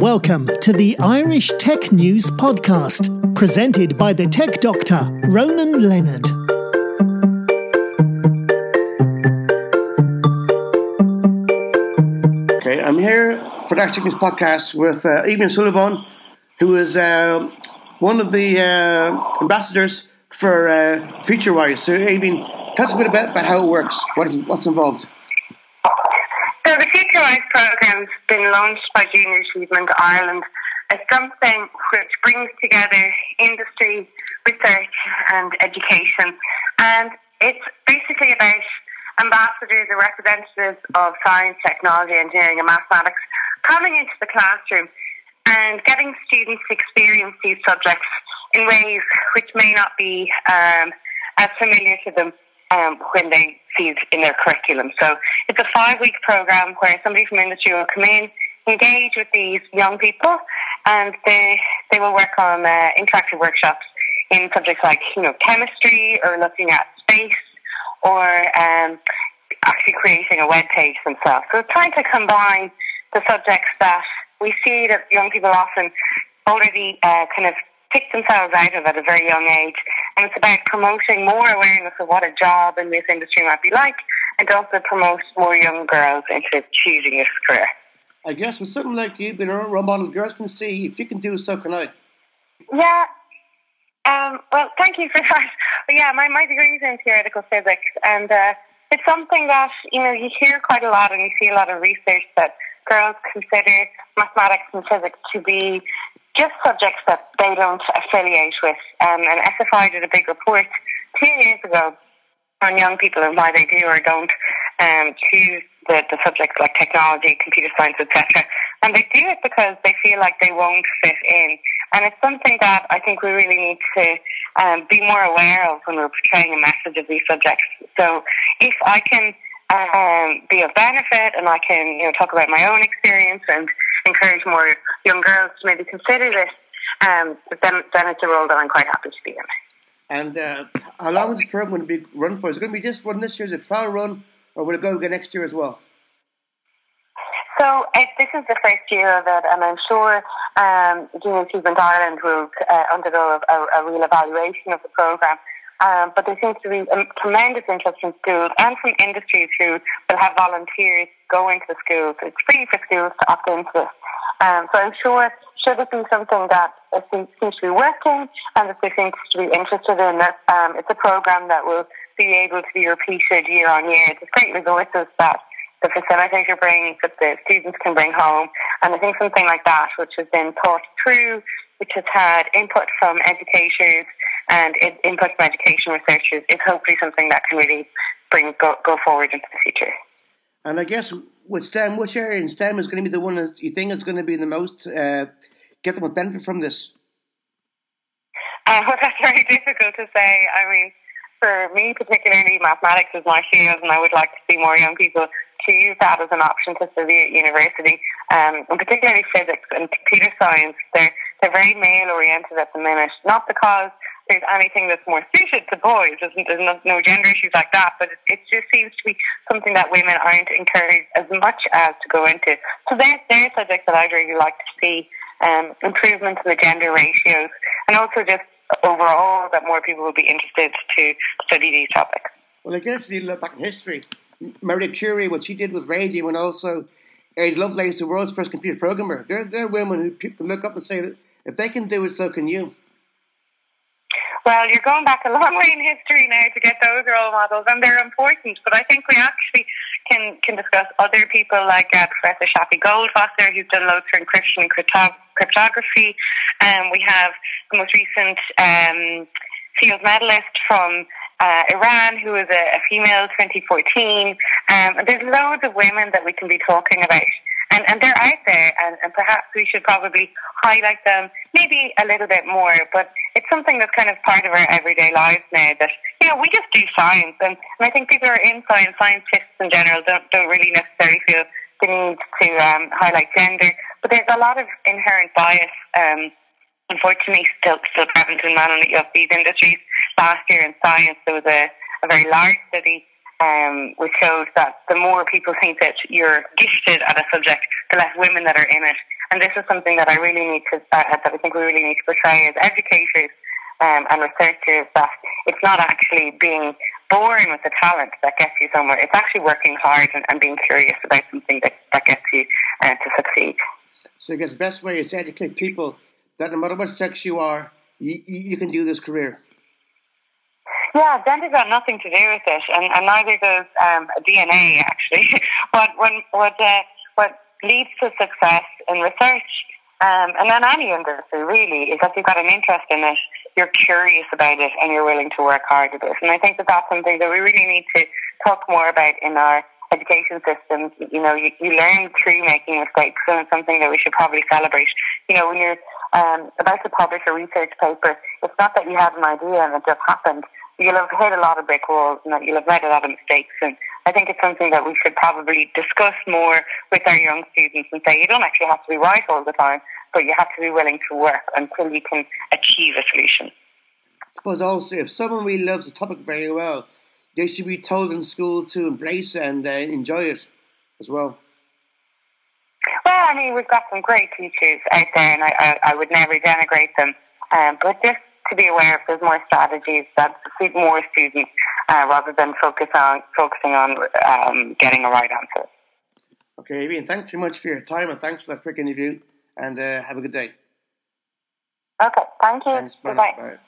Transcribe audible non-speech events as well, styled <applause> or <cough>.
Welcome to the Irish Tech News Podcast, presented by the tech doctor, Ronan Leonard. Okay, I'm here for the Tech News Podcast with uh, Sullivan, who is uh, one of the uh, ambassadors for uh, Futurewize. So, Aoibhinn, tell us a bit about, about how it works, what is, what's involved. The Futurewize program's been launched by Junior Achievement Ireland as something which brings together industry, research and education. And it's basically about ambassadors or representatives of science, technology, engineering and mathematics coming into the classroom and getting students to experience these subjects in ways which may not be um, as familiar to them um, when they see it in their curriculum. So it's a five week program where somebody from industry will come in, engage with these young people, and they they will work on uh, interactive workshops in subjects like you know chemistry or looking at space or um, actually creating a web page themselves. So trying to combine the subjects that we see that young people often already uh, kind of pick themselves out of at a very young age. And it's about promoting more awareness of what a job in this industry might be like and also promote more young girls into choosing this career. I guess with something like you being a role model, girls can see if you can do so, can I? Yeah. Um, well, thank you for <laughs> that. But yeah, my, my degree is in theoretical physics, and uh, it's something that you know you hear quite a lot, and you see a lot of research that girls consider mathematics and physics to be just subjects that they don't affiliate with. Um, and SFI did a big report two years ago on young people and why they do or don't um, choose the, the subjects like technology, computer science, etc. And they do it because they feel like they won't fit in. And it's something that I think we really need to um, be more aware of when we're portraying a message of these subjects. So if I can um, be of benefit and I can you know talk about my own experience and encourage more young girls to maybe consider this, um, then, then it's a role that I'm quite happy to be in. And uh, how long is the program going to be run for? Is it going to be just one this year? Is it a trial run, or will it go again next year as well? So uh, this is the first year of it, and I'm sure um, Junior Achievement Ireland will uh, undergo a, a, real evaluation of the programme. Um, but there seems to be a tremendous interest from schools and from industries who will have volunteers go into the schools. It's free for schools to opt into this. Um, so I'm sure should it be something that seems to be working and that they seem to be interested in, that um, it's a program that will be able to be repeated year on year. There's great resources that the facilitator brings that the students can bring home. And I think something like that, which has been thought through, which has had input from educators and input from education researchers, is hopefully something that can really bring go, go forward into the future. And I guess with STEM, which area in STEM is going to be the one that you think is going to be the most uh, get them a benefit from this? Uh, <laughs> well, that's very difficult to say. I mean, for me particularly, mathematics is my field, and I would like to see more young people to use that as an option to study at university, um, and particularly physics and computer science. They're they're very male oriented at the minute, not because there's anything that's more suited to boys. There's, there's no, no gender issues like that, but it, it, just seems to be something that women aren't encouraged as much as to go into. So there's, there's subjects that I'd really like to see um, improvements in the gender ratios, and also just overall that more people will be interested to study these topics. Well, I guess if you look back in history, Marie Curie, what she did with radium, and also Ada Lovelace, the world's first computer programmer, they're, they're women who people can look up and say that if they can do it, so can you. Well, you're going back a long way in history now to get those role models, and they're important. But I think we actually can can discuss other people like uh, Professor Shafi Goldwasser, who's done loads for encryption and crypto- cryptography. Um, we have the most recent um, field medalist from uh, Iran, who is a, a female, 2014. Um, there's loads of women that we can be talking about and, and they're out there, and, and perhaps we should probably highlight them maybe a little bit more. But it's something that's kind of part of our everyday lives now. That you know, we just do science, and, and I think people who are in science, scientists in general, don't don't really necessarily feel the need to um, highlight gender. But there's a lot of inherent bias. Um, unfortunately, still still present in many of these industries. Last year in science, there was a, a very large study um, which showed that the more people think that you're gifted at a subject, the less women that are in it. And this is something that I really need to, uh, that I think we really need to portray as educators um, and researchers that it's not actually being born with the talent that gets you somewhere. It's actually working hard and, and being curious about something that, that gets you uh, to succeed. So I guess the best way is to educate people that no matter what sex you are, you, you can do this career. Yeah, gender's got nothing to do with it, and, and neither does um, DNA actually. <laughs> what when, what uh, what leads to success in research um, and then any industry really is that you've got an interest in it, you're curious about it, and you're willing to work hard at it. And I think that that's something that we really need to talk more about in our education systems. You know, you, you learn through making mistakes, and it's something that we should probably celebrate. You know, when you're um, about to publish a research paper, it's not that you had an idea and it just happened you'll have hit a lot of brick walls and you'll have made a lot of mistakes. And I think it's something that we should probably discuss more with our young students and say you don't actually have to be right all the time, but you have to be willing to work until you can achieve a solution. I suppose also if someone really loves a topic very well, they should be told in school to embrace it and uh, enjoy it as well. Well, I mean, we've got some great teachers out there, and I, I, I would never denigrate them. Um, but just to be aware if there's more strategies that suit more students uh, rather than focus on focusing on um, getting a right answer. Okay, Aoibhinn, thanks so much for your time and thanks for that quick interview and uh, have a good day. Okay, thank you. Thanks, bye. Bye.